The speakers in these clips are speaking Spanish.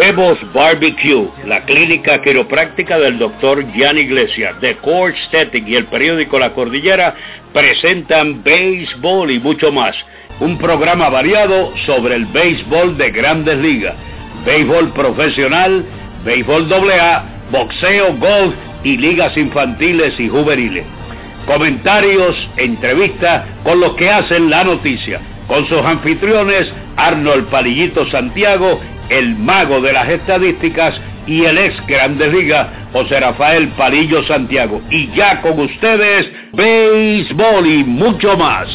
Bebos Barbecue, la clínica quiropráctica del doctor Jan Iglesias, The Core Aesthetic y el periódico La Cordillera presentan béisbol y mucho más. Un programa variado sobre el béisbol de grandes ligas, béisbol profesional, béisbol AA, boxeo, golf y ligas infantiles y juveniles. Comentarios, entrevistas con los que hacen la noticia, con sus anfitriones Arnold Palillito Santiago el mago de las estadísticas y el ex Grandes Ligas, José Rafael Palillo Santiago. Y ya con ustedes, béisbol y mucho más.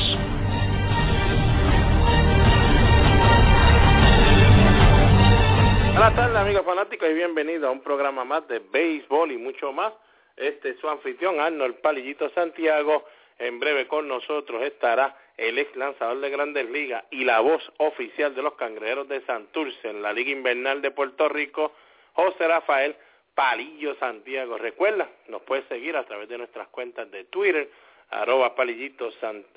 Buenas tardes amigos fanáticos y bienvenidos a un programa más de béisbol y mucho más. Este es su anfitrión Arnold Palillito Santiago. En breve con nosotros estará el ex lanzador de grandes ligas y la voz oficial de los cangrejeros de Santurce en la Liga Invernal de Puerto Rico, José Rafael Palillo Santiago. Recuerda, nos puedes seguir a través de nuestras cuentas de Twitter, arroba palillito,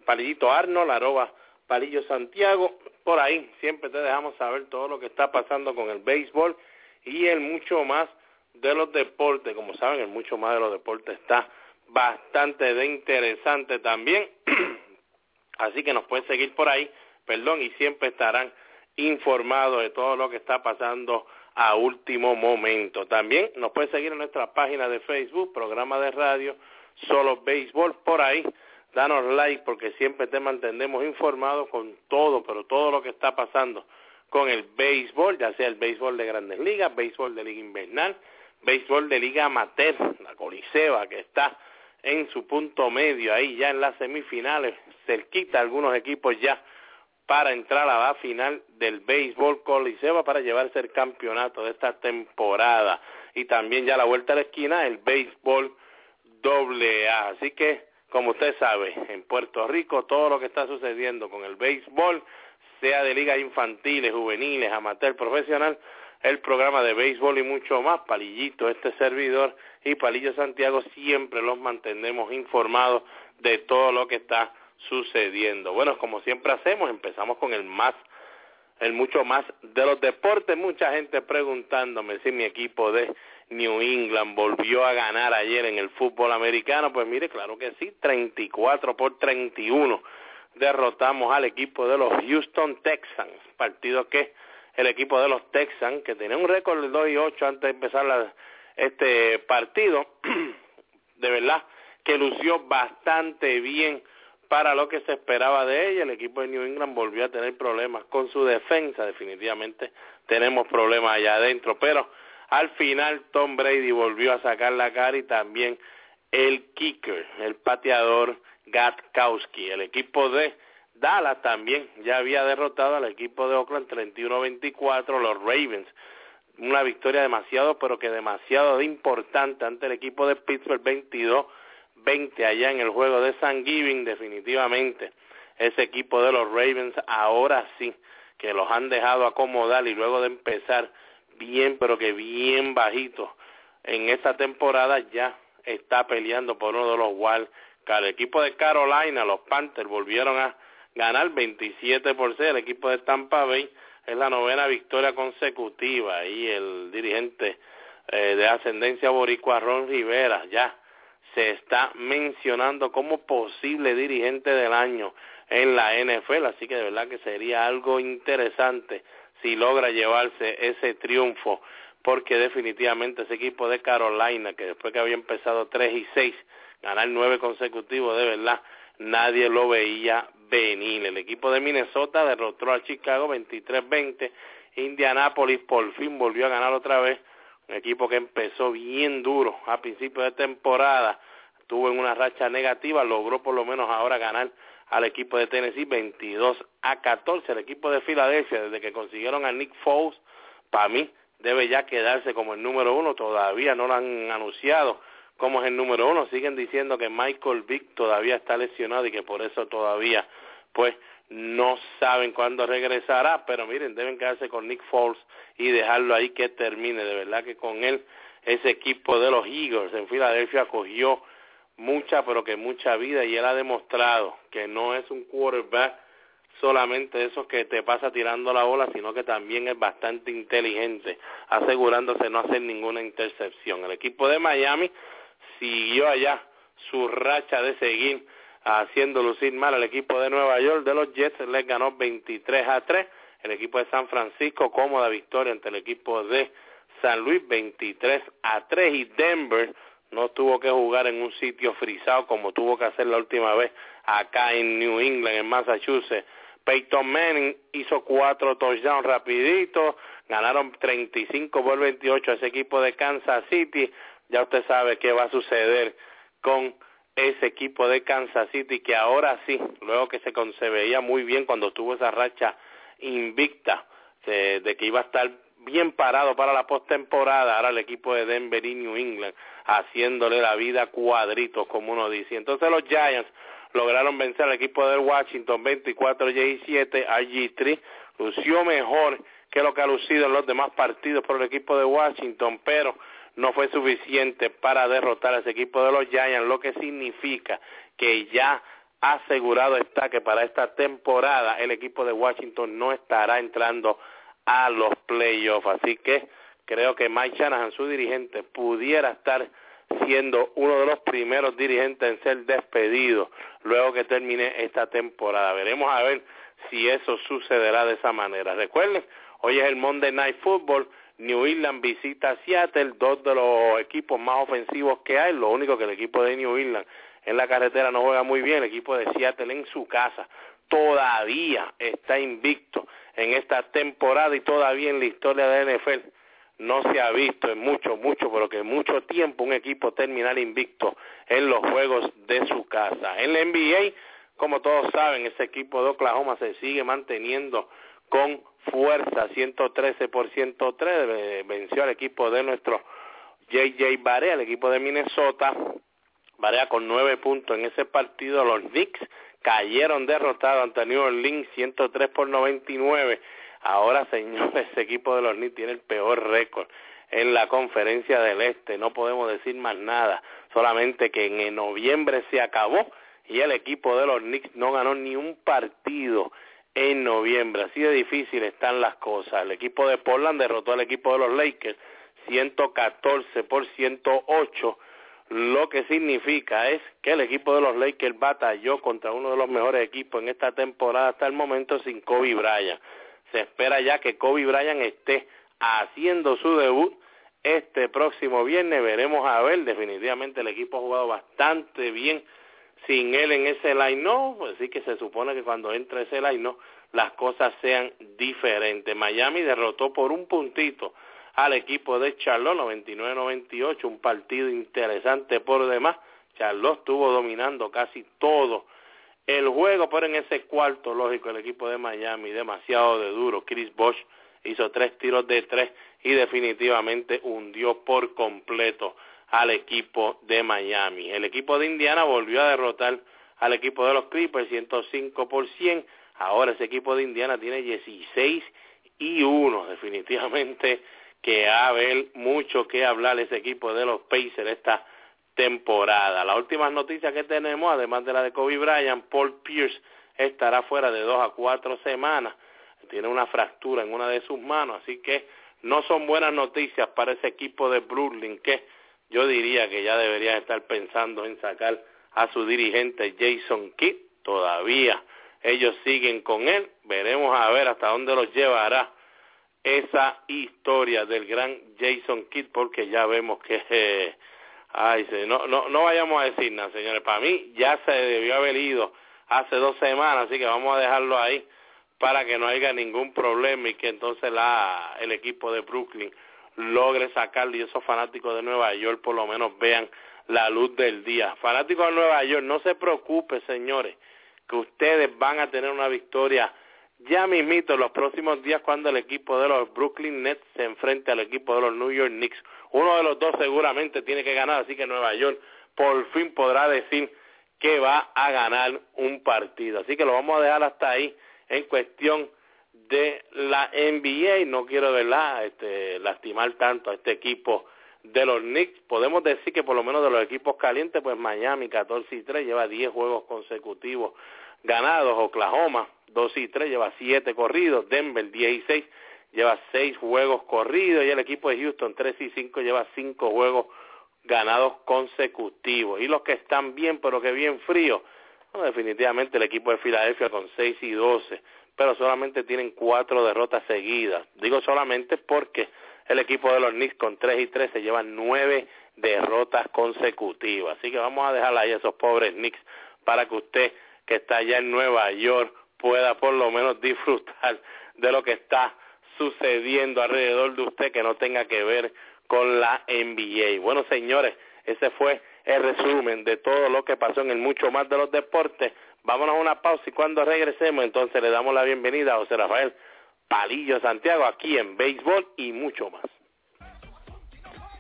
palillito Arnold, arroba palillo Santiago. Por ahí siempre te dejamos saber todo lo que está pasando con el béisbol y el mucho más de los deportes. Como saben, el mucho más de los deportes está bastante de interesante también. Así que nos pueden seguir por ahí, perdón, y siempre estarán informados de todo lo que está pasando a último momento. También nos pueden seguir en nuestra página de Facebook, programa de radio, Solo Béisbol, por ahí. Danos like porque siempre te mantenemos informados con todo, pero todo lo que está pasando con el béisbol, ya sea el béisbol de grandes ligas, béisbol de liga invernal, béisbol de liga amateur, la Coliseba que está en su punto medio, ahí ya en las semifinales, cerquita algunos equipos ya para entrar a la final del béisbol Coliseo para llevarse el campeonato de esta temporada y también ya la vuelta a la esquina el béisbol doble A. Así que, como usted sabe, en Puerto Rico todo lo que está sucediendo con el béisbol, sea de ligas infantiles, juveniles, amateur, profesional, el programa de béisbol y mucho más, Palillito, este servidor y Palillo Santiago, siempre los mantenemos informados de todo lo que está sucediendo. Bueno, como siempre hacemos, empezamos con el más, el mucho más de los deportes. Mucha gente preguntándome si mi equipo de New England volvió a ganar ayer en el fútbol americano. Pues mire, claro que sí, 34 por 31 derrotamos al equipo de los Houston Texans, partido que el equipo de los Texans, que tenía un récord de 2 y 8 antes de empezar este partido, de verdad que lució bastante bien para lo que se esperaba de ella. El equipo de New England volvió a tener problemas con su defensa, definitivamente tenemos problemas allá adentro, pero al final Tom Brady volvió a sacar la cara y también el kicker, el pateador Gatkowski. El equipo de Dallas también ya había derrotado al equipo de Oakland 31-24, los Ravens. Una victoria demasiado, pero que demasiado importante ante el equipo de Pittsburgh 22-20 allá en el juego de San Giving, definitivamente. Ese equipo de los Ravens ahora sí, que los han dejado acomodar y luego de empezar bien, pero que bien bajito en esta temporada ya está peleando por uno de los wild El equipo de Carolina, los Panthers, volvieron a ganar 27 por 6. El equipo de Tampa Bay es la novena victoria consecutiva y el dirigente eh, de ascendencia boricua Ron Rivera ya se está mencionando como posible dirigente del año en la NFL, así que de verdad que sería algo interesante si logra llevarse ese triunfo, porque definitivamente ese equipo de Carolina, que después que había empezado 3 y 6, ganar nueve consecutivos, de verdad, nadie lo veía venir. El equipo de Minnesota derrotó a Chicago 23-20. Indianapolis por fin volvió a ganar otra vez. Un equipo que empezó bien duro a principio de temporada. Tuvo en una racha negativa, logró por lo menos ahora ganar al equipo de Tennessee 22 a 14. El equipo de Filadelfia, desde que consiguieron a Nick Foles, para mí debe ya quedarse como el número uno. Todavía no lo han anunciado como es el número uno. Siguen diciendo que Michael Vick todavía está lesionado y que por eso todavía, pues, no saben cuándo regresará. Pero miren, deben quedarse con Nick Foles y dejarlo ahí que termine. De verdad que con él, ese equipo de los Eagles en Filadelfia cogió mucha, pero que mucha vida y él ha demostrado que no es un quarterback solamente esos que te pasa tirando la bola, sino que también es bastante inteligente, asegurándose no hacer ninguna intercepción. El equipo de Miami siguió allá su racha de seguir haciendo lucir mal al equipo de Nueva York de los Jets, les ganó 23 a 3. El equipo de San Francisco, cómoda victoria ante el equipo de San Luis, 23 a 3. Y Denver no tuvo que jugar en un sitio frisado como tuvo que hacer la última vez acá en New England, en Massachusetts. Peyton Manning hizo cuatro touchdowns rapidito, ganaron 35 por 28 a ese equipo de Kansas City. Ya usted sabe qué va a suceder con ese equipo de Kansas City que ahora sí, luego que se, veía muy bien cuando tuvo esa racha invicta de, que iba a estar bien parado para la postemporada, ahora el equipo de Denver y New England haciéndole la vida cuadritos, como uno dice. Entonces los Giants lograron vencer al equipo del Washington 24-17, RG3 lució mejor que lo que ha lucido en los demás partidos por el equipo de Washington, pero no fue suficiente para derrotar a ese equipo de los Giants, lo que significa que ya asegurado está que para esta temporada el equipo de Washington no estará entrando a los playoffs. Así que creo que Mike Shanahan, su dirigente, pudiera estar siendo uno de los primeros dirigentes en ser despedido luego que termine esta temporada. Veremos a ver si eso sucederá de esa manera. Recuerden, hoy es el Monday Night Football. New England visita Seattle, dos de los equipos más ofensivos que hay. Lo único que el equipo de New England en la carretera no juega muy bien. El equipo de Seattle en su casa todavía está invicto en esta temporada y todavía en la historia de NFL no se ha visto en mucho, mucho, pero que mucho tiempo un equipo terminar invicto en los juegos de su casa. En la NBA, como todos saben, ese equipo de Oklahoma se sigue manteniendo con fuerza, 113 por 103, venció al equipo de nuestro JJ Barea, el equipo de Minnesota, Barea con nueve puntos en ese partido, los Knicks cayeron derrotados ante New Orleans 103 por 99. Ahora, señores, ese equipo de los Knicks tiene el peor récord en la conferencia del Este. No podemos decir más nada, solamente que en noviembre se acabó y el equipo de los Knicks no ganó ni un partido en noviembre. Así de difícil están las cosas. El equipo de Portland derrotó al equipo de los Lakers 114 por 108 lo que significa es que el equipo de los Lakers batalló contra uno de los mejores equipos en esta temporada hasta el momento sin Kobe Bryant. Se espera ya que Kobe Bryant esté haciendo su debut este próximo viernes. Veremos a ver, definitivamente el equipo ha jugado bastante bien sin él en ese line-no, así que se supone que cuando entre ese line-no las cosas sean diferentes. Miami derrotó por un puntito al equipo de Charlotte 99-98, un partido interesante por demás. Charlotte estuvo dominando casi todo el juego, pero en ese cuarto, lógico, el equipo de Miami demasiado de duro. Chris Bosch hizo tres tiros de tres y definitivamente hundió por completo al equipo de Miami. El equipo de Indiana volvió a derrotar al equipo de los Clippers 105 por 100. Ahora ese equipo de Indiana tiene 16 y 1. Definitivamente que ha haber mucho que hablar ese equipo de los Pacers esta temporada. Las últimas noticias que tenemos, además de la de Kobe Bryant, Paul Pierce estará fuera de dos a cuatro semanas. Tiene una fractura en una de sus manos, así que no son buenas noticias para ese equipo de Brooklyn que yo diría que ya deberían estar pensando en sacar a su dirigente Jason Kidd. Todavía ellos siguen con él. Veremos a ver hasta dónde los llevará esa historia del gran Jason Kidd porque ya vemos que eh, ay no no no vayamos a decir nada señores para mí ya se debió haber ido hace dos semanas así que vamos a dejarlo ahí para que no haya ningún problema y que entonces la el equipo de Brooklyn logre sacarlo y esos fanáticos de Nueva York por lo menos vean la luz del día fanáticos de Nueva York no se preocupe señores que ustedes van a tener una victoria ya mismito en los próximos días cuando el equipo de los Brooklyn Nets se enfrente al equipo de los New York Knicks. Uno de los dos seguramente tiene que ganar, así que Nueva York por fin podrá decir que va a ganar un partido. Así que lo vamos a dejar hasta ahí en cuestión de la NBA. No quiero verla este, lastimar tanto a este equipo de los Knicks. Podemos decir que por lo menos de los equipos calientes, pues Miami 14 y 3 lleva 10 juegos consecutivos ganados. Oklahoma 2 y 3 lleva 7 corridos. Denver 10 y 6 lleva 6 juegos corridos. Y el equipo de Houston 3 y 5 lleva 5 juegos ganados consecutivos. Y los que están bien, pero que bien fríos, definitivamente el equipo de Filadelfia con 6 y 12, pero solamente tienen 4 derrotas seguidas. Digo solamente porque el equipo de los Knicks con 3 y 13 lleva 9 derrotas consecutivas. Así que vamos a dejar ahí a esos pobres Knicks para que usted que está allá en Nueva York pueda por lo menos disfrutar de lo que está sucediendo alrededor de usted que no tenga que ver con la NBA. Bueno, señores, ese fue el resumen de todo lo que pasó en el mucho más de los deportes. Vámonos a una pausa y cuando regresemos entonces le damos la bienvenida a José Rafael Palillo Santiago aquí en Béisbol y mucho más.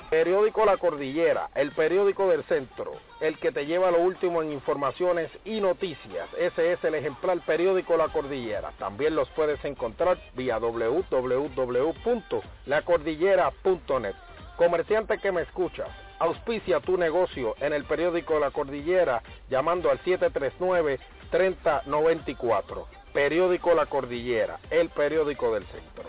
Periódico La Cordillera, el periódico del centro, el que te lleva lo último en informaciones y noticias. Ese es el ejemplar periódico La Cordillera. También los puedes encontrar vía www.lacordillera.net. Comerciante que me escuchas, auspicia tu negocio en el periódico La Cordillera llamando al 739-3094. Periódico La Cordillera, el periódico del centro.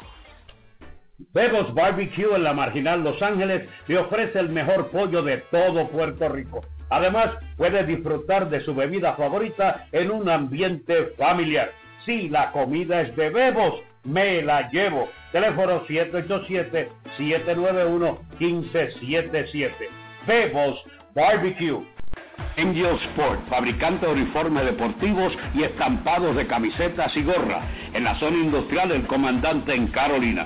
Bebos Barbecue en la Marginal Los Ángeles le ofrece el mejor pollo de todo Puerto Rico. Además, puede disfrutar de su bebida favorita en un ambiente familiar. Si la comida es de Bebos, me la llevo. Teléfono 787-791-1577. Bebos Barbecue. Angel Sport, fabricante de uniformes deportivos y estampados de camisetas y gorra, en la zona industrial del comandante en Carolina.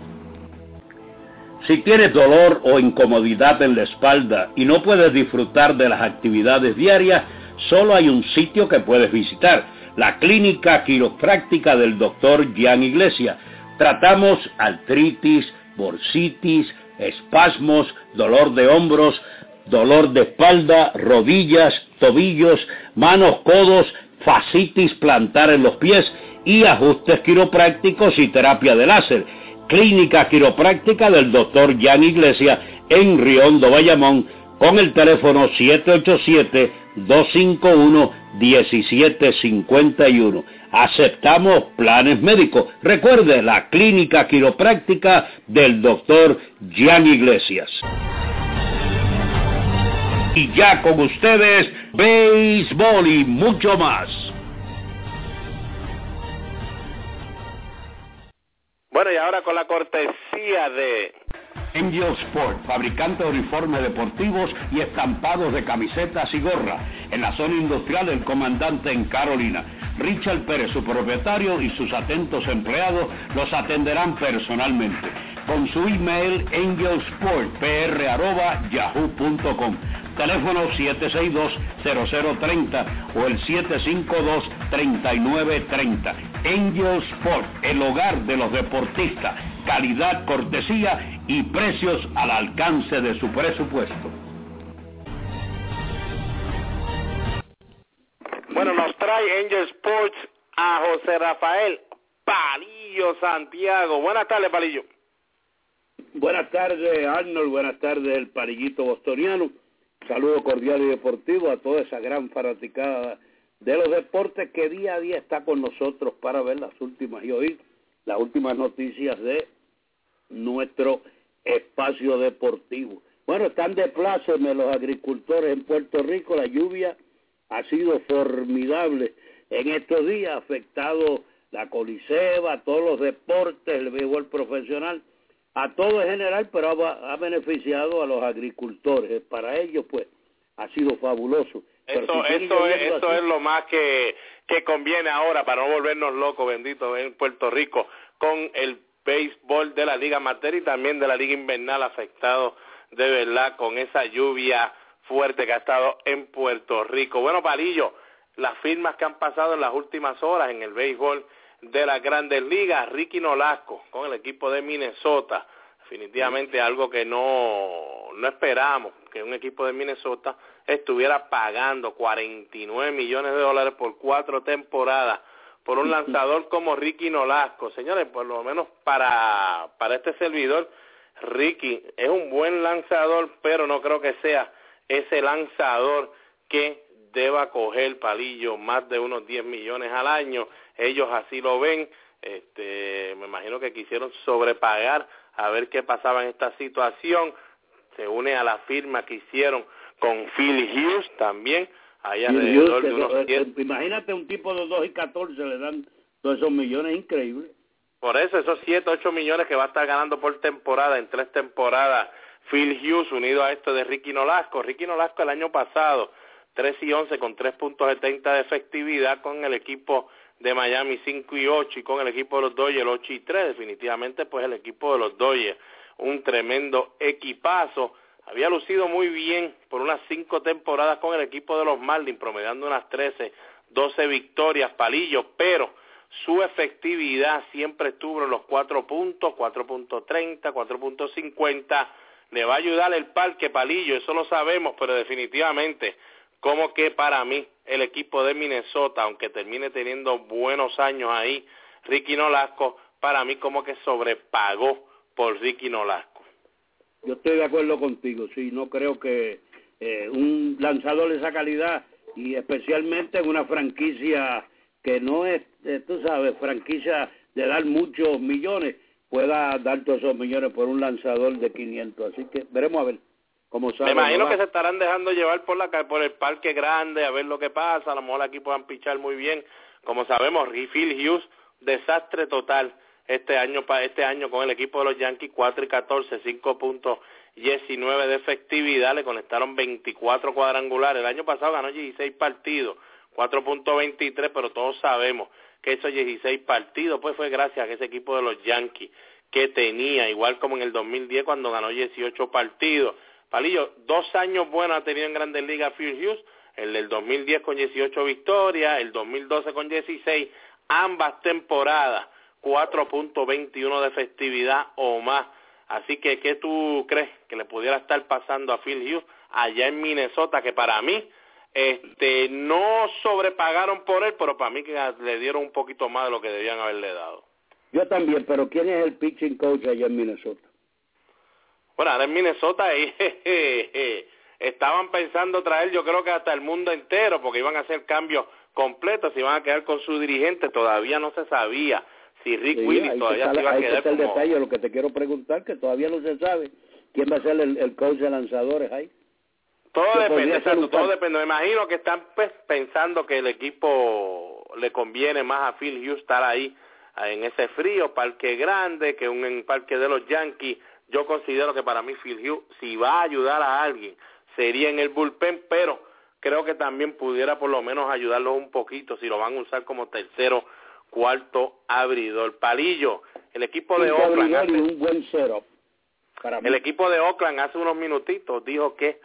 Si tienes dolor o incomodidad en la espalda y no puedes disfrutar de las actividades diarias, solo hay un sitio que puedes visitar, la clínica quiropráctica del doctor Gian Iglesia. Tratamos artritis, bursitis, espasmos, dolor de hombros, dolor de espalda, rodillas, tobillos, manos, codos, fascitis plantar en los pies y ajustes quiroprácticos y terapia de láser. Clínica quiropráctica del doctor Jan Iglesia en Riondo, Bayamón, con el teléfono 787-251-1751. Aceptamos planes médicos. Recuerde la clínica quiropráctica del doctor Jan Iglesias. Y ya con ustedes, béisbol y mucho más. Bueno, y ahora con la cortesía de Angel Sport, fabricante de uniformes deportivos y estampados de camisetas y gorra, en la zona industrial del comandante en Carolina. Richard Pérez, su propietario, y sus atentos empleados los atenderán personalmente. Con su email angelsportpr.yahoo.com teléfono 762-0030 o el 752-3930. Angel Sport, el hogar de los deportistas, calidad, cortesía y precios al alcance de su presupuesto. Bueno, nos trae Angel Sports a José Rafael Palillo Santiago. Buenas tardes, Palillo. Buenas tardes, Arnold. Buenas tardes, el Palillito Bostoniano. Saludo cordial y deportivo a toda esa gran fanaticada de los deportes que día a día está con nosotros para ver las últimas y oír las últimas noticias de nuestro espacio deportivo. Bueno, están de pláceme los agricultores en Puerto Rico, la lluvia ha sido formidable en estos días, ha afectado la coliseba, todos los deportes, el béisbol profesional, a todo en general, pero ha, ha beneficiado a los agricultores. Para ellos, pues, ha sido fabuloso. Eso, eso, es, eso es lo más que, que conviene ahora para no volvernos locos, bendito, en Puerto Rico, con el béisbol de la Liga Mater y también de la Liga Invernal afectado de verdad con esa lluvia fuerte que ha estado en Puerto Rico. Bueno, Palillo, las firmas que han pasado en las últimas horas en el béisbol de las grandes ligas, Ricky Nolasco con el equipo de Minnesota, definitivamente algo que no, no esperamos, que un equipo de Minnesota estuviera pagando 49 millones de dólares por cuatro temporadas por un lanzador como Ricky Nolasco. Señores, por lo menos para, para este servidor, Ricky es un buen lanzador, pero no creo que sea ese lanzador que deba coger palillo más de unos 10 millones al año. Ellos así lo ven. Este, me imagino que quisieron sobrepagar a ver qué pasaba en esta situación. Se une a la firma que hicieron con Phil Hughes también, alrededor de unos Imagínate un tipo de 2 y 14 le dan todos esos millones increíbles. Por eso, esos 7, 8 millones que va a estar ganando por temporada, en tres temporadas, Phil Hughes unido a esto de Ricky Nolasco. Ricky Nolasco el año pasado, 3 y 11 con 3.70 de efectividad con el equipo de Miami 5 y 8 y con el equipo de los Dodgers 8 y 3. Definitivamente, pues el equipo de los Dodgers, un tremendo equipazo. Había lucido muy bien por unas cinco temporadas con el equipo de los Marlins, promediando unas 13, 12 victorias, palillos, pero su efectividad siempre estuvo en los 4 puntos, 4.30, 4.50. Le va a ayudar el parque palillo, eso lo sabemos, pero definitivamente, como que para mí el equipo de Minnesota, aunque termine teniendo buenos años ahí, Ricky Nolasco, para mí como que sobrepagó por Ricky Nolasco. Yo estoy de acuerdo contigo, sí, no creo que eh, un lanzador de esa calidad y especialmente en una franquicia que no es, eh, tú sabes, franquicia de dar muchos millones, pueda dar todos esos millones por un lanzador de 500. Así que veremos a ver Me imagino que se estarán dejando llevar por la por el parque grande a ver lo que pasa. A lo mejor aquí puedan pichar muy bien. Como sabemos, Phil Hughes, desastre total este año este año con el equipo de los Yankees 4 y 14, 5 puntos 19 de efectividad, le conectaron 24 cuadrangulares. El año pasado ganó 16 partidos 4.23, pero todos sabemos que esos 16 partidos pues fue gracias a ese equipo de los Yankees que tenía, igual como en el 2010 cuando ganó 18 partidos. Palillo, dos años buenos ha tenido en Grandes Ligas Phil Hughes, el del 2010 con 18 victorias, el 2012 con 16, ambas temporadas 4.21 de efectividad o más. Así que, ¿qué tú crees que le pudiera estar pasando a Phil Hughes allá en Minnesota? Que para mí este, no sobrepagaron por él, pero para mí que le dieron un poquito más de lo que debían haberle dado. Yo también, pero ¿quién es el pitching coach allá en Minnesota? Bueno, ahora en Minnesota estaban pensando traer yo creo que hasta el mundo entero, porque iban a hacer cambios completos, se iban a quedar con su dirigente, todavía no se sabía si Rick Willis todavía se iba a quedar está el detalle, lo que te quiero preguntar, que todavía no se sabe quién va a ser el, el coach de lanzadores ahí. Todo depende, todo depende. Me imagino que están pues, pensando que el equipo le conviene más a Phil Hughes estar ahí en ese frío, parque grande, que un en parque de los Yankees. Yo considero que para mí Phil Hughes, si va a ayudar a alguien, sería en el bullpen, pero creo que también pudiera por lo menos ayudarlos un poquito si lo van a usar como tercero, cuarto abridor. Palillo, el equipo de Oakland. un buen para El equipo de Oakland hace unos minutitos dijo que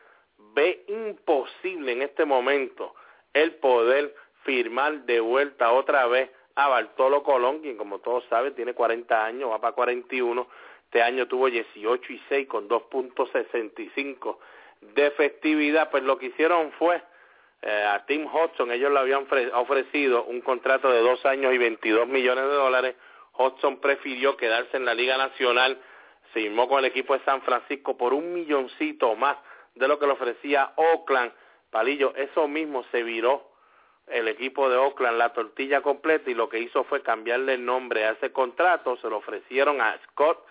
ve imposible en este momento el poder firmar de vuelta otra vez a Bartolo Colón, quien como todos saben tiene 40 años, va para 41, este año tuvo 18 y 6 con 2.65 de efectividad, pues lo que hicieron fue eh, a Tim Hudson, ellos le habían ofrecido un contrato de dos años y 22 millones de dólares, Hudson prefirió quedarse en la Liga Nacional, se firmó con el equipo de San Francisco por un milloncito más de lo que le ofrecía Oakland. Palillo, eso mismo se viró el equipo de Oakland la tortilla completa y lo que hizo fue cambiarle el nombre a ese contrato, se lo ofrecieron a Scott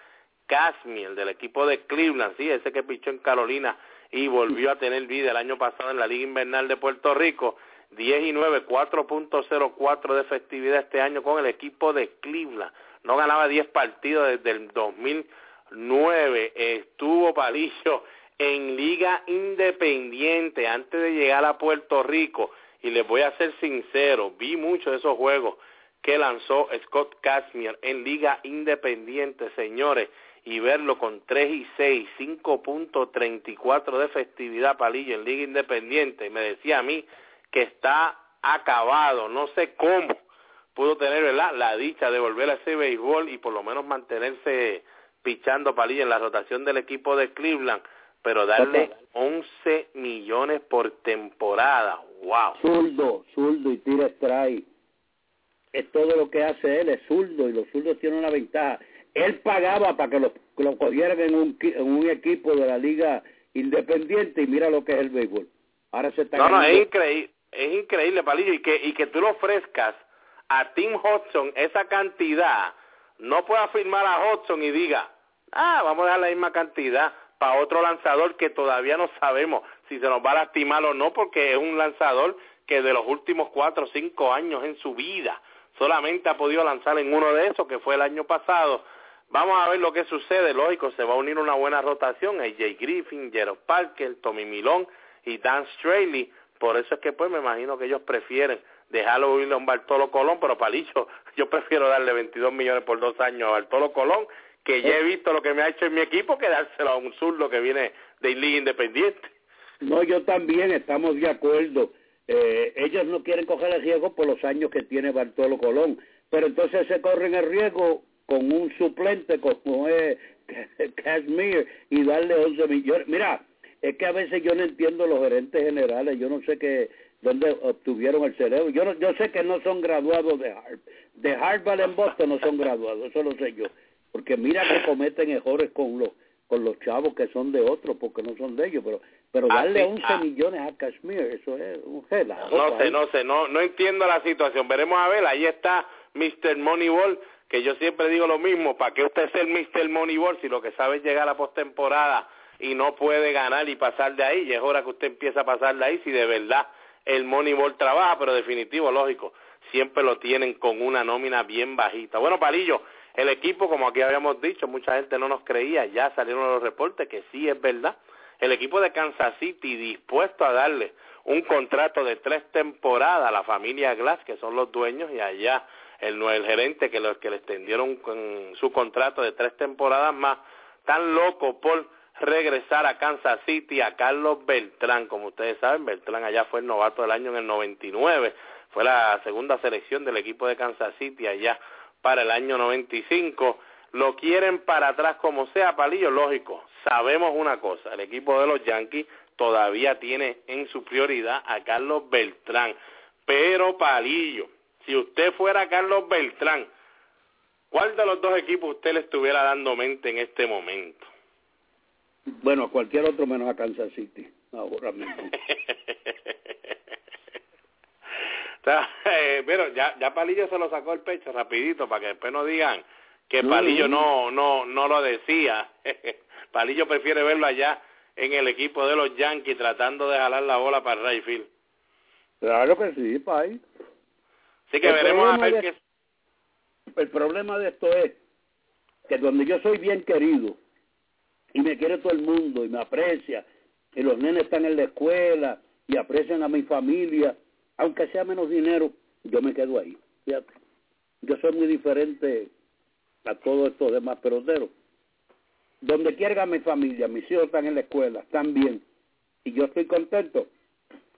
Casmiel del equipo de Cleveland, sí, ese que pichó en Carolina y volvió a tener vida el año pasado en la Liga Invernal de Puerto Rico, 10 y 9, 4.04 de efectividad este año con el equipo de Cleveland. No ganaba 10 partidos desde el 2000 nueve. Estuvo Palillo en Liga Independiente antes de llegar a Puerto Rico. Y les voy a ser sincero, vi muchos de esos juegos que lanzó Scott Kazmier en Liga Independiente, señores, y verlo con 3 y 6, 5.34 de festividad Palillo en Liga Independiente, me decía a mí que está acabado, no sé cómo pudo tener ¿verdad? la dicha de volver a ese béisbol y por lo menos mantenerse pichando Palillo en la rotación del equipo de Cleveland, pero darle 11 millones por temporada, wow. Zurdo, zurdo y tira strike. Es todo lo que hace él, es zurdo y los zurdos tienen una ventaja. Él pagaba para que lo, lo cogieran en un, en un equipo de la liga independiente y mira lo que es el béisbol. Ahora se está No, no, es increíble, es increíble, Palillo, y que, y que tú lo ofrezcas a Tim Hudson esa cantidad, no pueda firmar a Hudson y diga, ah, vamos a dar la misma cantidad para otro lanzador que todavía no sabemos si se nos va a lastimar o no, porque es un lanzador que de los últimos cuatro o cinco años en su vida solamente ha podido lanzar en uno de esos, que fue el año pasado. Vamos a ver lo que sucede, lógico, se va a unir una buena rotación, AJ Griffin, Gerald Parker, Tommy Milón y Dan Straley, por eso es que pues me imagino que ellos prefieren dejarlo ir a un Bartolo Colón, pero Palillo, yo prefiero darle 22 millones por dos años a Bartolo Colón, que ya he visto lo que me ha hecho en mi equipo, que dárselo a un zurdo que viene de Liga Independiente. No, yo también, estamos de acuerdo. Eh, ellos no quieren coger el riesgo por los años que tiene Bartolo Colón, pero entonces se corren el riesgo con un suplente como es Casimir y darle 11 millones. Mira, es que a veces yo no entiendo los gerentes generales, yo no sé qué dónde obtuvieron el cerebro. Yo no, yo sé que no son graduados de Harvard. De Harvard en Boston no son graduados, eso lo sé yo. Porque mira que cometen errores con los con los chavos que son de otros porque no son de ellos, pero pero darle Así, 11 ah. millones a Kashmir, eso es un relajo. No sé, no sé, no, no entiendo la situación. Veremos a ver, ahí está Mr. Moneyball, que yo siempre digo lo mismo, ¿para qué usted es el Mr. Moneyball si lo que sabe es llegar a la postemporada y no puede ganar y pasar de ahí? Y es hora que usted empiece a pasar de ahí si de verdad el Moneyball trabaja, pero definitivo, lógico, siempre lo tienen con una nómina bien bajita. Bueno, Palillo, el equipo, como aquí habíamos dicho, mucha gente no nos creía, ya salieron los reportes que sí es verdad. El equipo de Kansas City dispuesto a darle un contrato de tres temporadas a la familia Glass, que son los dueños, y allá el, gerente que, los, que le extendieron su contrato de tres temporadas más, tan loco por regresar a Kansas City a Carlos Beltrán. Como ustedes saben, Beltrán allá fue el novato del año en el 99, fue la segunda selección del equipo de Kansas City allá para el año 95. Lo quieren para atrás como sea, Palillo, lógico. Sabemos una cosa, el equipo de los Yankees todavía tiene en su prioridad a Carlos Beltrán. Pero, Palillo, si usted fuera Carlos Beltrán, ¿cuál de los dos equipos usted le estuviera dando mente en este momento? Bueno, a cualquier otro menos a Kansas City, ahora mismo. eh, pero ya, ya Palillo se lo sacó el pecho rapidito para que después no digan que Palillo no, no, no lo decía. Palillo prefiere verlo allá en el equipo de los Yankees tratando de jalar la bola para Rayfield. Claro que sí, Pai. Así que El veremos a problema ver de- qué... El problema de esto es que donde yo soy bien querido y me quiere todo el mundo y me aprecia y los nenes están en la escuela y aprecian a mi familia, aunque sea menos dinero, yo me quedo ahí. Fíjate. Yo soy muy diferente a todos estos demás peloteros. Donde quiera mi familia, mis hijos están en la escuela, están bien, y yo estoy contento,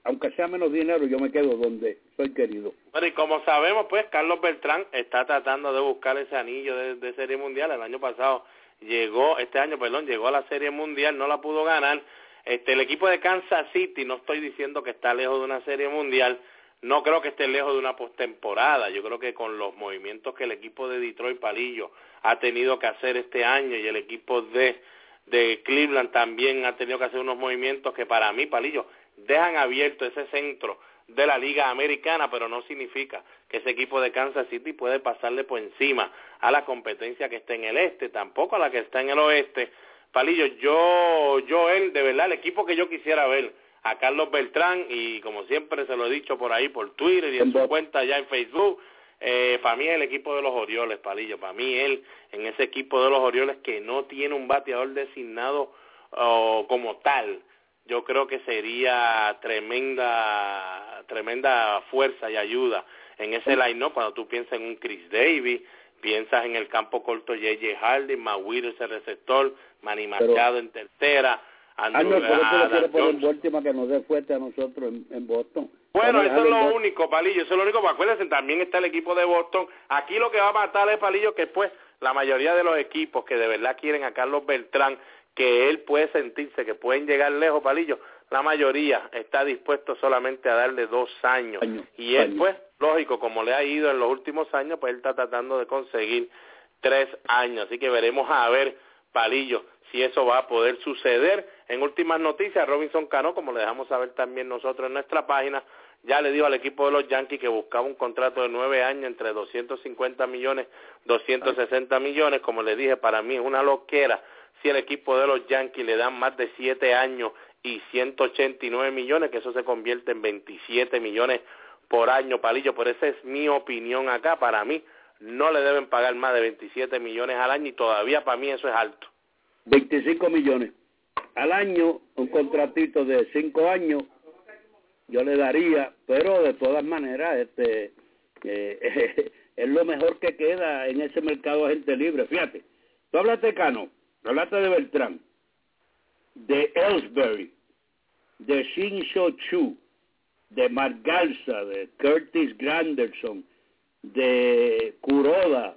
aunque sea menos dinero, yo me quedo donde soy querido. Bueno, y como sabemos, pues Carlos Beltrán está tratando de buscar ese anillo de, Serie Mundial. El año pasado llegó, este año, perdón, llegó a la Serie Mundial, no la pudo ganar. Este, el equipo de Kansas City, no estoy diciendo que está lejos de una Serie Mundial, no creo que esté lejos de una postemporada. Yo creo que con los movimientos que el equipo de Detroit Palillo ha tenido que hacer este año y el equipo de, de Cleveland también ha tenido que hacer unos movimientos que para mí, Palillo, dejan abierto ese centro de la Liga Americana, pero no significa que ese equipo de Kansas City puede pasarle por encima a la competencia que está en el este, tampoco a la que está en el oeste. Palillo, yo, yo, él, de verdad, el equipo que yo quisiera ver, a Carlos Beltrán, y como siempre se lo he dicho por ahí, por Twitter y en su cuenta ya en Facebook, Eh, para mí es el equipo de los Orioles, Palillo. Para mí él, en ese equipo de los Orioles que no tiene un bateador designado como tal, yo creo que sería tremenda, tremenda fuerza y ayuda en ese line cuando tú piensas en un Chris Davis, piensas en el campo corto J.J. Harding, Maguire ese receptor, Manny Machado en tercera, Andrew, no, por eso última que nos dé fuerte a nosotros en, Boston. Bueno, eso es lo único, Palillo, eso es lo único. Acuérdense, también está el equipo de Boston. Aquí lo que va a matar es Palillo, que pues la mayoría de los equipos que de verdad quieren a Carlos Beltrán, que él puede sentirse que pueden llegar lejos, Palillo, la mayoría está dispuesto solamente a darle dos años. y él, pues, lógico, como le ha ido en los últimos años, pues él está tratando de conseguir tres años. Así que veremos a ver, Palillo, si eso va a poder suceder. En últimas noticias, Robinson Cano, como le dejamos saber también nosotros en nuestra página, ya le dijo al equipo de los Yankees que buscaba un contrato de nueve años entre 250 millones, 260 millones. Como le dije, para mí es una loquera si el equipo de los Yankees le dan más de siete años y 189 millones, que eso se convierte en 27 millones por año, Palillo. Por esa es mi opinión acá. Para mí no le deben pagar más de 27 millones al año y todavía para mí eso es alto. 25 millones al año, un contratito de 5 años, yo le daría, pero de todas maneras, este, eh, es lo mejor que queda en ese mercado de gente libre. Fíjate, tú hablaste de Cano, hablaste de Beltrán, de Ellsbury, de Shin Chu, de Mark Garza, de Curtis Granderson, de Kuroda,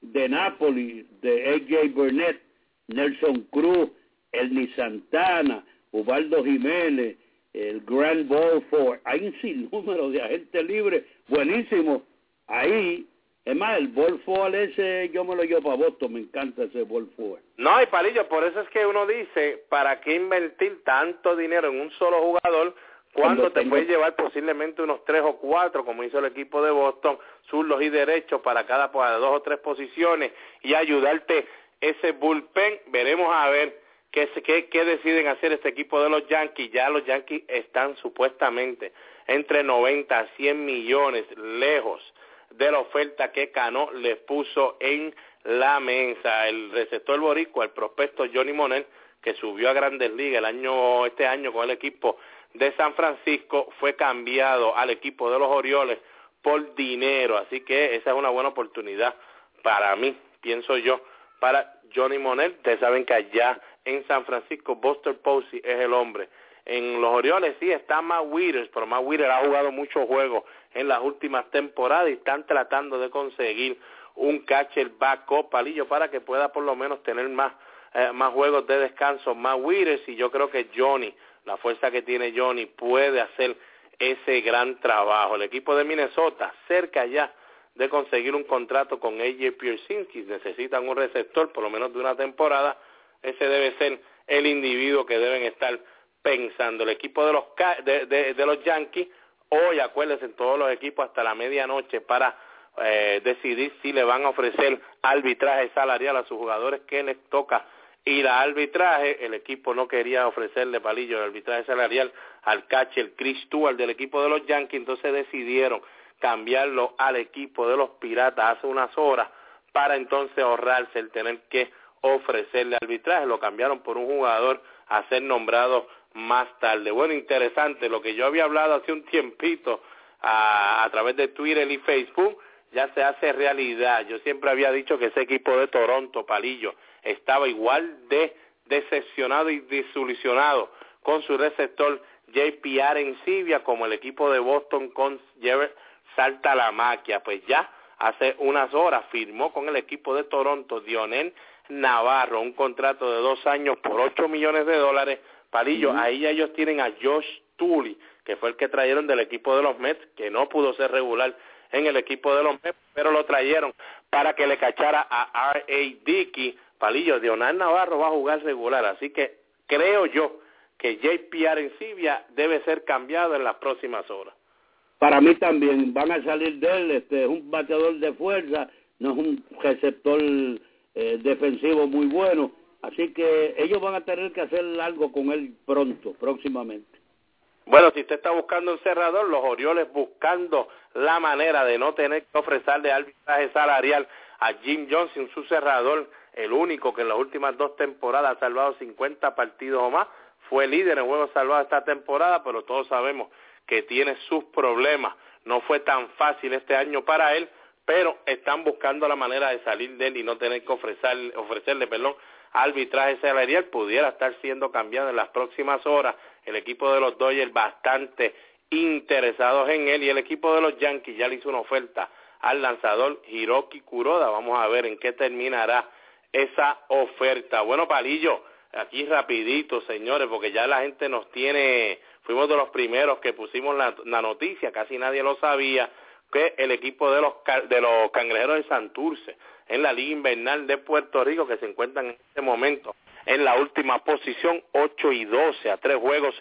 de Napoli, de AJ Burnett, Nelson Cruz, Elni Santana, Ubaldo Jiménez, el Grand Ball hay un sinnúmero de agentes libres, buenísimo. Ahí, es más, el Ball ese yo me lo llevo para Boston, me encanta ese Ball for. No, y Palillo, por eso es que uno dice, ¿para qué invertir tanto dinero en un solo jugador? cuando te puede llevar posiblemente unos tres o cuatro, como hizo el equipo de Boston, zurdos y derechos para cada para dos o tres posiciones y ayudarte ese bullpen. Veremos a ver qué, qué, qué deciden hacer este equipo de los Yankees. Ya los Yankees están supuestamente entre 90 a 100 millones lejos de la oferta que Cano les puso en la mesa. El receptor boricua, el prospecto Johnny Monel, que subió a Grandes Ligas el año, este año con el equipo de San Francisco, fue cambiado al equipo de los Orioles por dinero. Así que esa es una buena oportunidad para mí, pienso yo, para Johnny Monel. Ustedes saben que allá en San Francisco, Buster Posey es el hombre. En los Orioles sí está Matt Withers, pero Matt Withers ha jugado muchos juegos en las últimas temporadas y están tratando de conseguir un catcher backup palillo para que pueda por lo menos tener más, eh, más juegos de descanso. Matt Withers y yo creo que Johnny, la fuerza que tiene Johnny, puede hacer ese gran trabajo. El equipo de Minnesota, cerca ya de conseguir un contrato con AJ Piersinski, necesitan un receptor por lo menos de una temporada, ese debe ser el individuo que deben estar pensando. El equipo de los, de, de, los Yankees, hoy acuérdense en todos los equipos hasta la medianoche para eh, decidir si le van a ofrecer arbitraje salarial a sus jugadores que les toca ir a arbitraje. El equipo no quería ofrecerle palillo de arbitraje salarial al catcher Chris Stewart del equipo de los Yankees, entonces decidieron cambiarlo al equipo de los Piratas hace unas horas para entonces ahorrarse el tener que ofrecerle arbitraje. Lo cambiaron por un jugador a ser nombrado más tarde. Bueno, interesante, lo que yo había hablado hace un tiempito a, través de Twitter y Facebook ya se hace realidad. Yo siempre había dicho que ese equipo de Toronto, Palillo, estaba igual de decepcionado y desilusionado con su receptor JPR en Sibia como el equipo de Boston con Jerry salta la maquia. Pues ya hace unas horas firmó con el equipo de Toronto Dionel Navarro un contrato de dos años por ocho millones de dólares. Palillo, ahí ellos tienen a Josh Tully, que fue el que trajeron del equipo de los Mets, que no pudo ser regular en el equipo de los Mets, pero lo trajeron para que le cachara a R.A. Dickey. Palillo, Dionel Navarro va a jugar regular, así que creo yo que JPR en Sibia debe ser cambiado en las próximas horas para mí también van a salir de él, este, es un bateador de fuerza, no es un receptor eh, defensivo muy bueno, así que ellos van a tener que hacer algo con él pronto, próximamente. Bueno, si usted está buscando un cerrador, los Orioles buscando la manera de no tener que ofrecerle arbitraje salarial a Jim Johnson, su cerrador, el único que en las últimas dos temporadas ha salvado 50 partidos o más, fue líder en juegos salvados esta temporada, pero todos sabemos que tiene sus problemas. No fue tan fácil este año para él, pero están buscando la manera de salir de él y no tener que ofrecerle, ofrecerle perdón, arbitraje salarial. Pudiera estar siendo cambiado en las próximas horas. El equipo de los Dodgers bastante interesados en él y el equipo de los Yankees ya le hizo una oferta al lanzador Hiroki Kuroda. Vamos a ver en qué terminará esa oferta. Bueno, Palillo, aquí rapidito, señores, porque ya la gente nos tiene, fuimos de los primeros que pusimos la, la noticia, casi nadie lo sabía, que el equipo de los, de los cangrejeros de Santurce en la Liga Invernal de Puerto Rico, que se encuentran en este momento en la última posición, 8 y 12 a tres juegos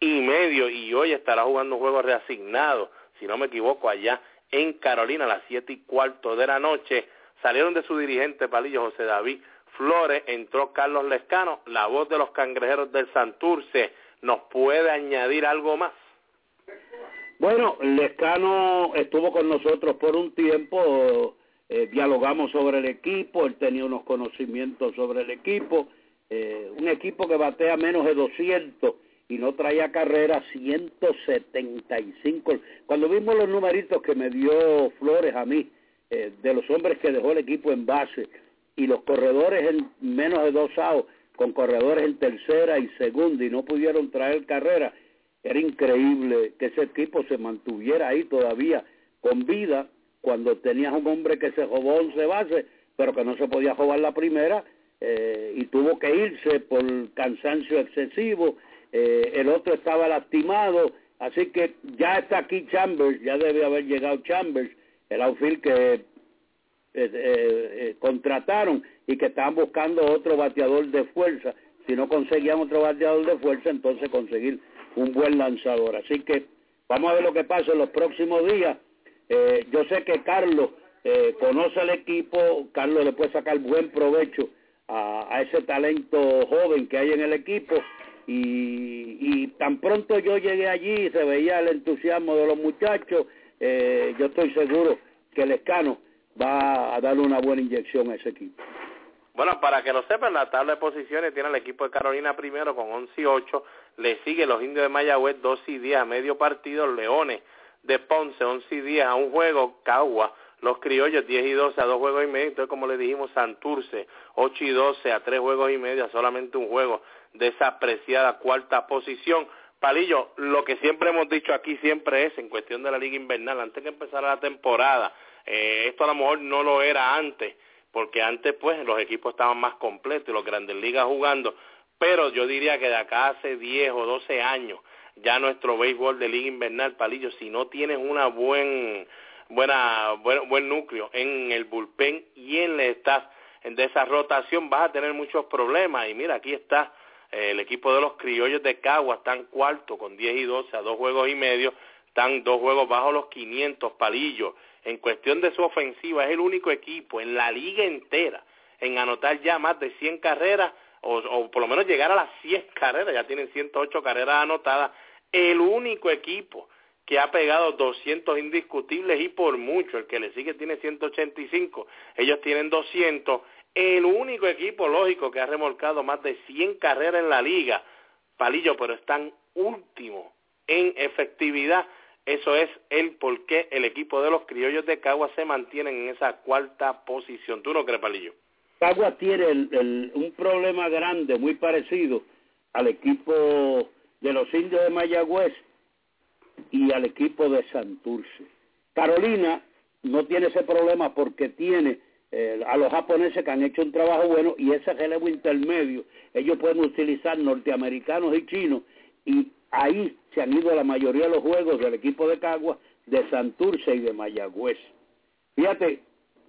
y medio, y hoy estará jugando un juego reasignado, si no me equivoco, allá en Carolina a las siete y cuarto de la noche. Salieron de su dirigente Palillo José David Flores, entró Carlos Lescano, la voz de los cangrejeros del Santurce. ¿Nos puede añadir algo más? Bueno, Lescano estuvo con nosotros por un tiempo, eh, dialogamos sobre el equipo, él tenía unos conocimientos sobre el equipo, eh, un equipo que batea menos de 200 y no traía carrera 175. Cuando vimos los numeritos que me dio Flores a mí, eh, de los hombres que dejó el equipo en base y los corredores en menos de dos outs, con corredores en tercera y segunda y no pudieron traer carrera, era increíble que ese equipo se mantuviera ahí todavía con vida cuando tenías un hombre que se robó 11 bases, pero que no se podía jugar la primera eh, y tuvo que irse por cansancio excesivo. Eh, el otro estaba lastimado, así que ya está aquí Chambers, ya debe haber llegado Chambers, el outfield que eh, contrataron y que estaban buscando otro bateador de fuerza. Si no conseguían otro bateador de fuerza, entonces conseguir un buen lanzador. Así que vamos a ver lo que pasa en los próximos días. Eh, yo sé que Carlos eh, conoce el equipo, Carlos le puede sacar buen provecho a, ese talento joven que hay en el equipo y, tan pronto yo llegué allí se veía el entusiasmo de los muchachos, eh, yo estoy seguro que el escano va a darle una buena inyección a ese equipo. Bueno, para que lo sepan, la tabla de posiciones tiene el equipo de Carolina primero con 11 y 8, le sigue los indios de Mayagüez 2 y 10 a medio partido, Leones de Ponce 11 y 10 a un juego, Cagua, los criollos 10 y 12 a dos juegos y medio, entonces como le dijimos, Santurce 8 y 12 a tres juegos y medio, solamente un juego de esa apreciada cuarta posición. Palillo, lo que siempre hemos dicho aquí siempre es, en cuestión de la liga invernal, antes que empezara la temporada, eh, esto a lo mejor no lo era antes, porque antes pues los equipos estaban más completos y los grandes ligas jugando, pero yo diría que de acá hace 10 o 12 años ya nuestro béisbol de liga invernal, Palillo, si no tienes una buen, buena, buen, núcleo en el bullpen y en el staff de esa rotación, vas a tener muchos problemas. Y mira, aquí está eh, el equipo de los criollos de Cagua, están cuarto con 10 y 12 a dos juegos y medio, están dos juegos bajo los 500 palillos. En cuestión de su ofensiva, es el único equipo en la liga entera en anotar ya más de 100 carreras o, por lo menos llegar a las 100 carreras, ya tienen 108 carreras anotadas, el único equipo que ha pegado 200 indiscutibles y por mucho, el que le sigue tiene 185, ellos tienen 200, el único equipo lógico que ha remolcado más de 100 carreras en la liga, Palillo, pero están último en efectividad. Eso es el por qué el equipo de los criollos de Cagua se mantiene en esa cuarta posición. ¿Tú no crees, Palillo? Cagua tiene un problema grande, muy parecido al equipo de los indios de Mayagüez y al equipo de Santurce. Carolina no tiene ese problema porque tiene eh, a los japoneses que han hecho un trabajo bueno y ese relevo intermedio, ellos pueden utilizar norteamericanos y chinos y ahí se han ido la mayoría de los juegos del equipo de Cagua, de Santurce y de Mayagüez. Fíjate,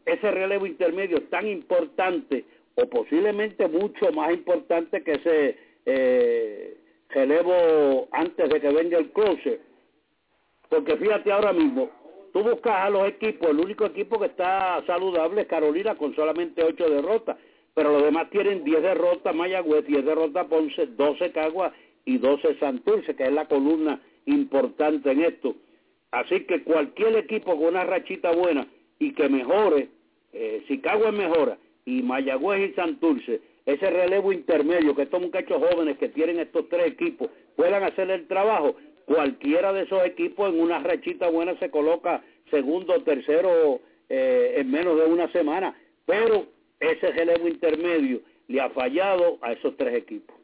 ese relevo intermedio tan importante o posiblemente mucho más importante que ese eh, relevo antes de que venga el closer. Porque fíjate ahora mismo, tú buscas a los equipos, el único equipo que está saludable es Carolina con solamente ocho derrotas, pero los demás tienen 10 derrotas Mayagüez, 10 derrotas Ponce, 12 Cagua y 12 Santurce, que es la columna importante en esto. Así que cualquier equipo con una rachita buena y que mejore, eh, si Cagua mejora y Mayagüez y Santurce, ese relevo intermedio que estos muchachos jóvenes que tienen estos tres equipos puedan hacer el trabajo, cualquiera de esos equipos en una rachita buena se coloca segundo, tercero eh, en menos de una semana, pero ese relevo intermedio le ha fallado a esos tres equipos.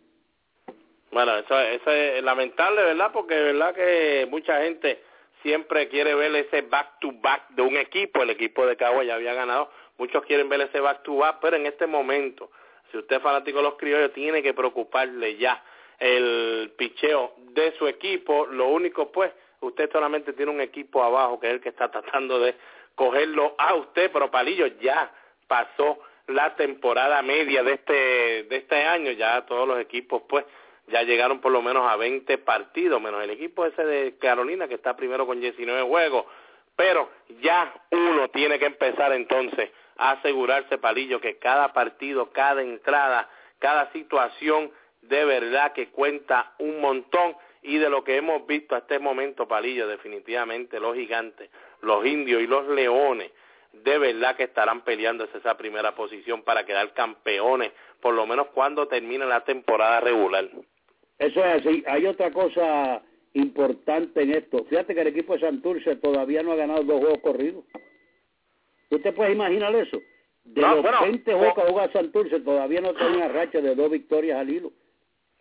Bueno, eso, es lamentable, ¿verdad? Porque verdad que mucha gente siempre quiere ver ese back to back de un equipo, el equipo de Cagua ya había ganado, muchos quieren ver ese back to back, pero en este momento, si usted es fanático de los criollos, tiene que preocuparle ya el picheo de su equipo, lo único pues, usted solamente tiene un equipo abajo que es el que está tratando de cogerlo a usted, pero Palillo ya pasó la temporada media de este de este año, ya todos los equipos pues ya llegaron por lo menos a 20 partidos, menos el equipo ese de Carolina que está primero con 19 juegos, pero ya uno tiene que empezar entonces a asegurarse, Palillo, que cada partido, cada entrada, cada situación de verdad que cuenta un montón y de lo que hemos visto hasta este momento, Palillo, definitivamente los gigantes, los indios y los leones, de verdad que estarán peleando esa primera posición para quedar campeones, por lo menos cuando termine la temporada regular. Eso es así. Hay otra cosa importante en esto. Fíjate que el equipo de Santurce todavía no ha ganado dos juegos corridos. ¿Usted puede imaginar eso? De los 20 juegos que juega Santurce todavía no tiene una racha de dos victorias al hilo.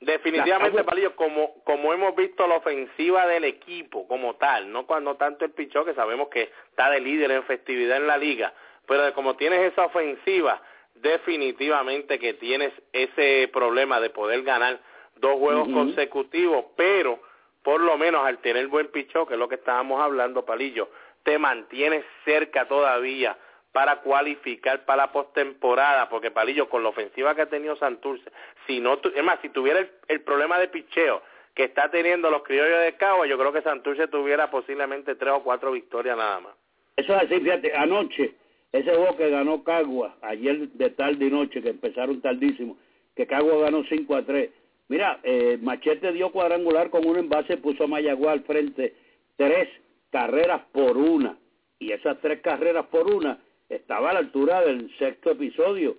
Definitivamente, Palillo, como, como hemos visto la ofensiva del equipo como tal, no cuando tanto el pichó, que sabemos que está de líder en festividad en la liga, pero como tienes esa ofensiva, definitivamente que tienes ese problema de poder ganar dos juegos consecutivos, pero por lo menos al tener buen pichó, que es lo que estábamos hablando, Palillo, te mantienes cerca todavía para cualificar para la postemporada, porque Palillo, con la ofensiva que ha tenido Santurce, si no, es más, si tuviera el, problema de picheo que está teniendo los criollos de Cagua, yo creo que Santurce tuviera posiblemente tres o cuatro victorias nada más. Eso es así, fíjate, anoche, ese juego que ganó Cagua, ayer de tarde y noche, que empezaron tardísimo, que Cagua ganó 5 a 3, Mira, eh, Machete dio cuadrangular con un envase, puso a Mayagua al frente tres carreras por una. Y esas tres carreras por una estaba a la altura del sexto episodio.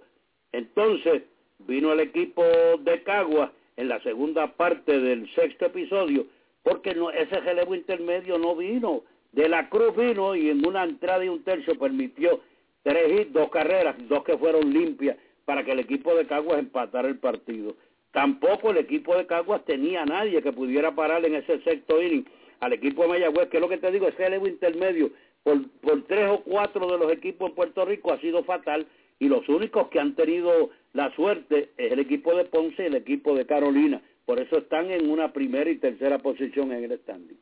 Entonces vino el equipo de Cagua en la segunda parte del sexto episodio, porque no, ese relevo intermedio no vino. De la Cruz vino y en una entrada y un tercio permitió tres hits, dos carreras, dos que fueron limpias para que el equipo de Caguas empatara el partido. Tampoco el equipo de Caguas tenía nadie que pudiera parar en ese sexto inning al equipo de Mayagüez, que es lo que te digo, ese relevo intermedio por, por tres o cuatro de los equipos en Puerto Rico ha sido fatal y los únicos que han tenido la suerte es el equipo de Ponce y el equipo de Carolina. Por eso están en una primera y tercera posición en el standing.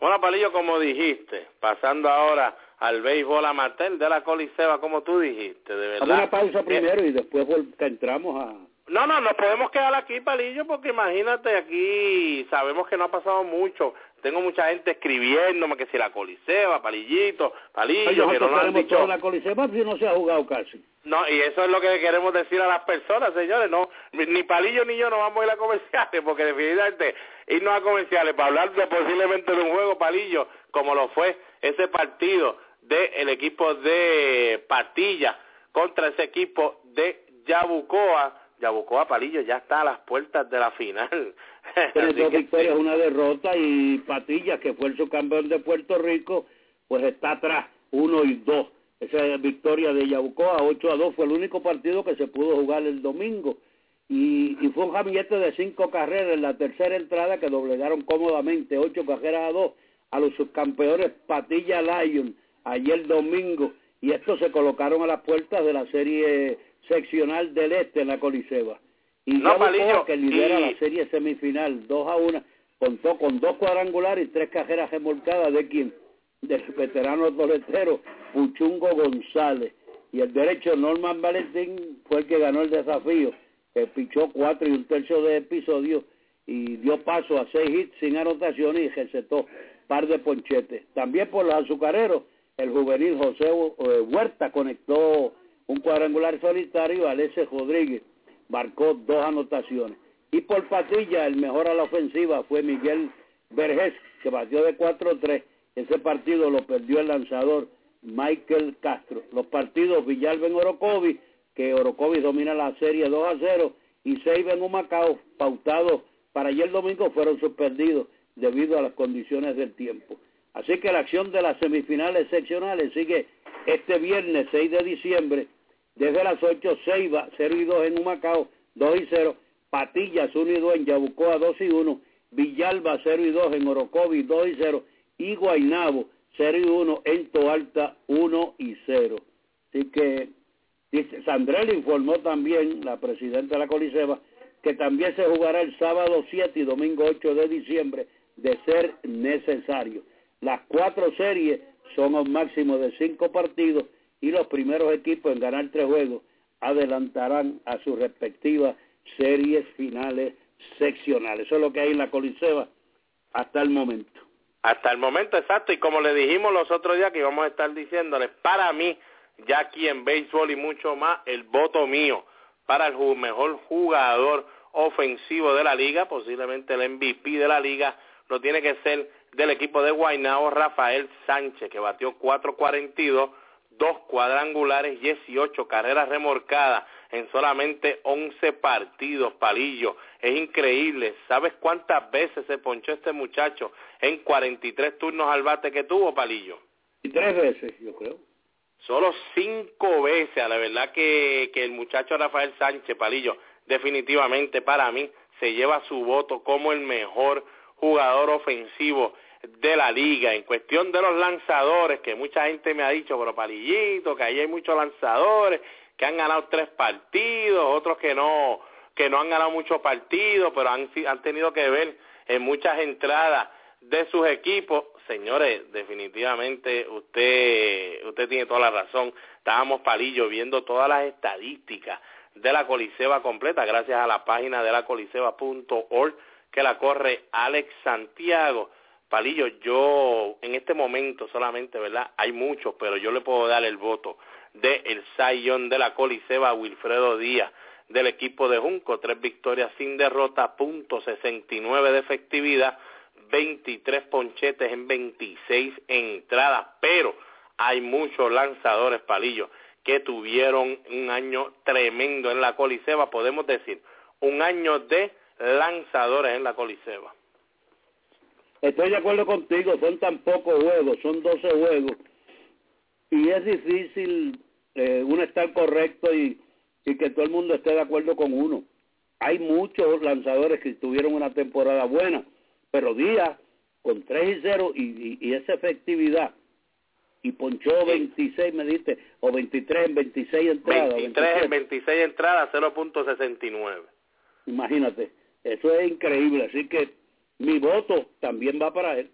Bueno, Palillo, como dijiste, pasando ahora al béisbol amateur de la Coliseba, como tú dijiste, de verdad. una pausa primero y después entramos a, no, no, nos podemos quedar aquí, Palillo, porque imagínate, aquí sabemos que no ha pasado mucho. Tengo mucha gente escribiéndome que si la Coliseba, Palillito, Palillo, que no lo han dicho. la Coliseba si no se ha jugado casi. No, y eso es lo que queremos decir a las personas, señores. no Ni Palillo ni yo no vamos a ir a comerciales, porque definitivamente irnos a comerciales para hablar de posiblemente de un juego, Palillo, como lo fue ese partido del equipo de Patilla contra ese equipo de Yabucoa Yabucoa Palillo ya está a las puertas de la final. Tiene dos victorias, una derrota y Patilla, que fue el subcampeón de Puerto Rico, pues está atrás, uno y dos. Esa victoria de Yabucoa, 8 a 2, fue el único partido que se pudo jugar el domingo. Y, fue un jamillete de cinco carreras en la tercera entrada que doblegaron cómodamente, ocho carreras a dos, a los subcampeones Patilla Lion ayer domingo. Y estos se colocaron a las puertas de la serie seccional del este en la Coliseba. Y no, que lidera la serie semifinal, 2 a 1, contó con dos cuadrangulares y tres cajeras remolcadas de quien, del veterano toletero Puchungo González. Y el derecho Norman Valentín fue el que ganó el desafío, que pichó cuatro y un tercio de episodio y dio paso a seis hits sin anotaciones y recetó par de ponchetes. También por los azucareros, el juvenil José eh, Huerta conectó un cuadrangular solitario, Alese Rodríguez marcó dos anotaciones. Y por Patilla, el mejor a la ofensiva fue Miguel Vergés, que batió de 4-3. Ese partido lo perdió el lanzador Michael Castro. Los partidos Villalba en Orocovi, que Orocovi domina la serie 2 a 0, y Seiba en Humacao, pautados para ayer domingo, fueron suspendidos debido a las condiciones del tiempo. Así que la acción de las semifinales seccionales sigue este viernes 6 de diciembre, desde las 8, Ceiba 0 y 2 en Humacao, 2 y 0, Patillas 1 y 2 en Yabucoa 2 y 1, Villalba 0 y 2 en Orocovi 2 y 0 y Guainabo 0 y 1 en Toalta 1 y 0. Así que dice, Sandrell informó también, la presidenta de la Coliseba, que también se jugará el sábado 7 y domingo 8 de diciembre de ser necesario. Las cuatro series son un máximo de cinco partidos y los primeros equipos en ganar tres juegos adelantarán a sus respectivas series finales seccionales. Eso es lo que hay en la Coliseba hasta el momento. Hasta el momento, exacto. Y como le dijimos los otros días que íbamos a estar diciéndoles, para mí, ya aquí en béisbol y mucho más, el voto mío para el mejor jugador ofensivo de la liga, posiblemente el MVP de la liga, lo tiene que ser del equipo de Guaynao, Rafael Sánchez, que batió 4.42, dos cuadrangulares, 18 carreras remorcadas en solamente 11 partidos, Palillo. Es increíble. ¿Sabes cuántas veces se ponchó este muchacho en 43 turnos al bate que tuvo, Palillo? Y tres veces, yo creo. Solo cinco veces, a la verdad que, que el muchacho Rafael Sánchez, Palillo, definitivamente para mí se lleva su voto como el mejor jugador ofensivo de la liga. En cuestión de los lanzadores, que mucha gente me ha dicho, pero palillito, que ahí hay muchos lanzadores, que han ganado tres partidos, otros que no, que no han ganado muchos partidos, pero han, han tenido que ver en muchas entradas de sus equipos. Señores, definitivamente usted, usted tiene toda la razón. Estábamos palillo viendo todas las estadísticas de la Coliseba completa, gracias a la página de la coliseba.org que la corre Alex Santiago. Palillo, yo en este momento solamente, ¿verdad? Hay muchos, pero yo le puedo dar el voto de el Sayón de la Coliseba Wilfredo Díaz del equipo de Junco, tres victorias sin derrota, punto 69 de efectividad, 23 ponchetes en 26 entradas, pero hay muchos lanzadores, Palillo, que tuvieron un año tremendo en la Coliseba, podemos decir, un año de lanzadores en la Coliseba. Estoy de acuerdo contigo, son tan pocos juegos, son 12 juegos, y es difícil eh, uno estar correcto y, y que todo el mundo esté de acuerdo con uno. Hay muchos lanzadores que tuvieron una temporada buena, pero Díaz con 3 y 0 y, y, esa efectividad y ponchó 26, me diste, o 23 en 26 entradas. 23 en 26 entradas, 0.69. Imagínate, eso es increíble, así que mi voto también va para él.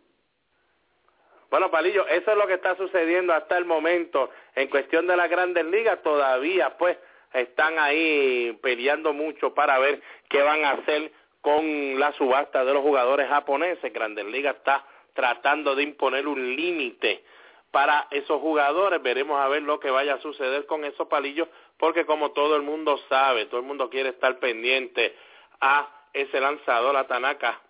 Bueno, Palillo, eso es lo que está sucediendo hasta el momento en cuestión de las grandes ligas. Todavía, pues, están ahí peleando mucho para ver qué van a hacer con la subasta de los jugadores japoneses. Grandes Ligas está tratando de imponer un límite para esos jugadores. Veremos a ver lo que vaya a suceder con esos palillos, porque como todo el mundo sabe, todo el mundo quiere estar pendiente a ese lanzador, a Tanaka,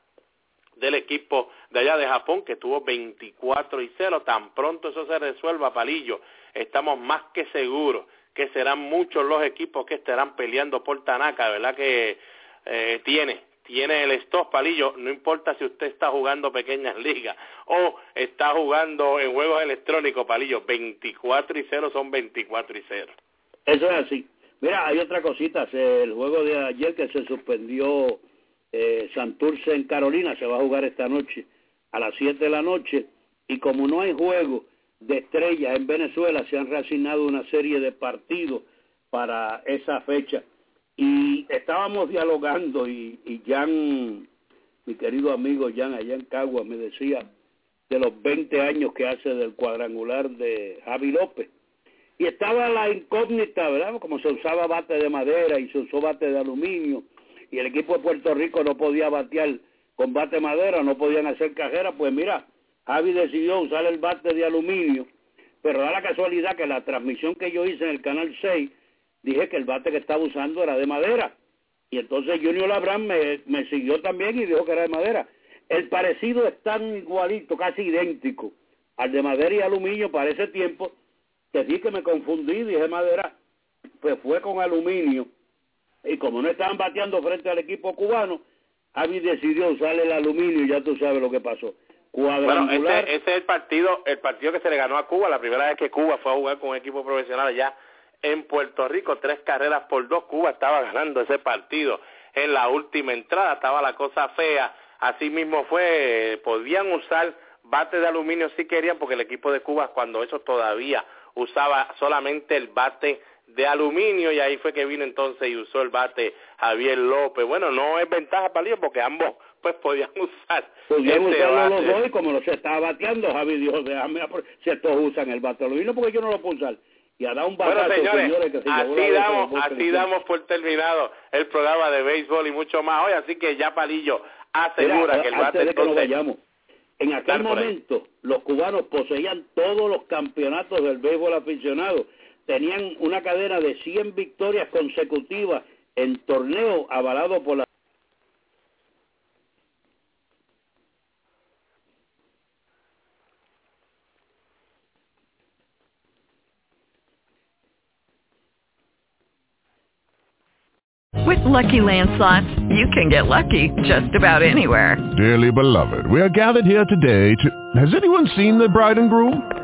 del equipo de allá de Japón, que tuvo 24 y 0. Tan pronto eso se resuelva, Palillo, estamos más que seguros que serán muchos los equipos que estarán peleando por Tanaka, ¿verdad? Que eh, tiene, tiene el stop, Palillo, no importa si usted está jugando pequeñas ligas o está jugando en juegos electrónicos, Palillo, 24 y 0 son 24 y 0. Eso es así. Mira, hay otra cosita, el juego de ayer que se suspendió eh, Santurce en Carolina se va a jugar esta noche a las 7 de la noche. Y como no hay juego de estrellas en Venezuela se han reasignado una serie de partidos para esa fecha. Y estábamos dialogando y, y Jan, mi querido amigo Jan allá en Cagua me decía de los 20 años que hace del cuadrangular de Javi López. Y estaba la incógnita, ¿verdad? Como se usaba bate de madera y se usó bate de aluminio y el equipo de Puerto Rico no podía batear con bate madera, no podían hacer cajera, pues mira, Javi decidió usar el bate de aluminio, pero da la casualidad que la transmisión que yo hice en el Canal 6, dije que el bate que estaba usando era de madera. Y entonces Junior Labran me, me siguió también y dijo que era de madera. El parecido es tan igualito, casi idéntico al de madera y aluminio para ese tiempo, que sí que me confundí, dije madera, pues fue con aluminio. Y como no estaban bateando frente al equipo cubano, Javi decidió usar el aluminio y ya tú sabes lo que pasó. Bueno, ese, ese, es el partido, el partido que se le ganó a Cuba, la primera vez que Cuba fue a jugar con un equipo profesional allá en Puerto Rico, tres carreras por dos, Cuba estaba ganando ese partido. En la última entrada estaba la cosa fea, así mismo fue, podían usar bate de aluminio si querían, porque el equipo de Cuba cuando eso todavía usaba solamente el bate de aluminio y ahí fue que vino entonces y usó el bate Javier López. Bueno, no es ventaja para ellos porque ambos pues podían usar podían usarlo los dos y como lo se estaba bateando Javier dijo déjame si estos usan el bate aluminio porque yo no lo puedo usar y a dar un bueno, señores, así damos así damos por terminado el programa de béisbol y mucho más hoy así que ya Palillo asegura que el bate de que vayamos en aquel momento los cubanos poseían todos los campeonatos del béisbol aficionado. Tenían una cadena de 100 victorias consecutivas en torneo avalado por la With Lucky Land slots, you can get lucky just about anywhere. Dearly beloved, we are gathered here today to... Has anyone seen the bride and groom?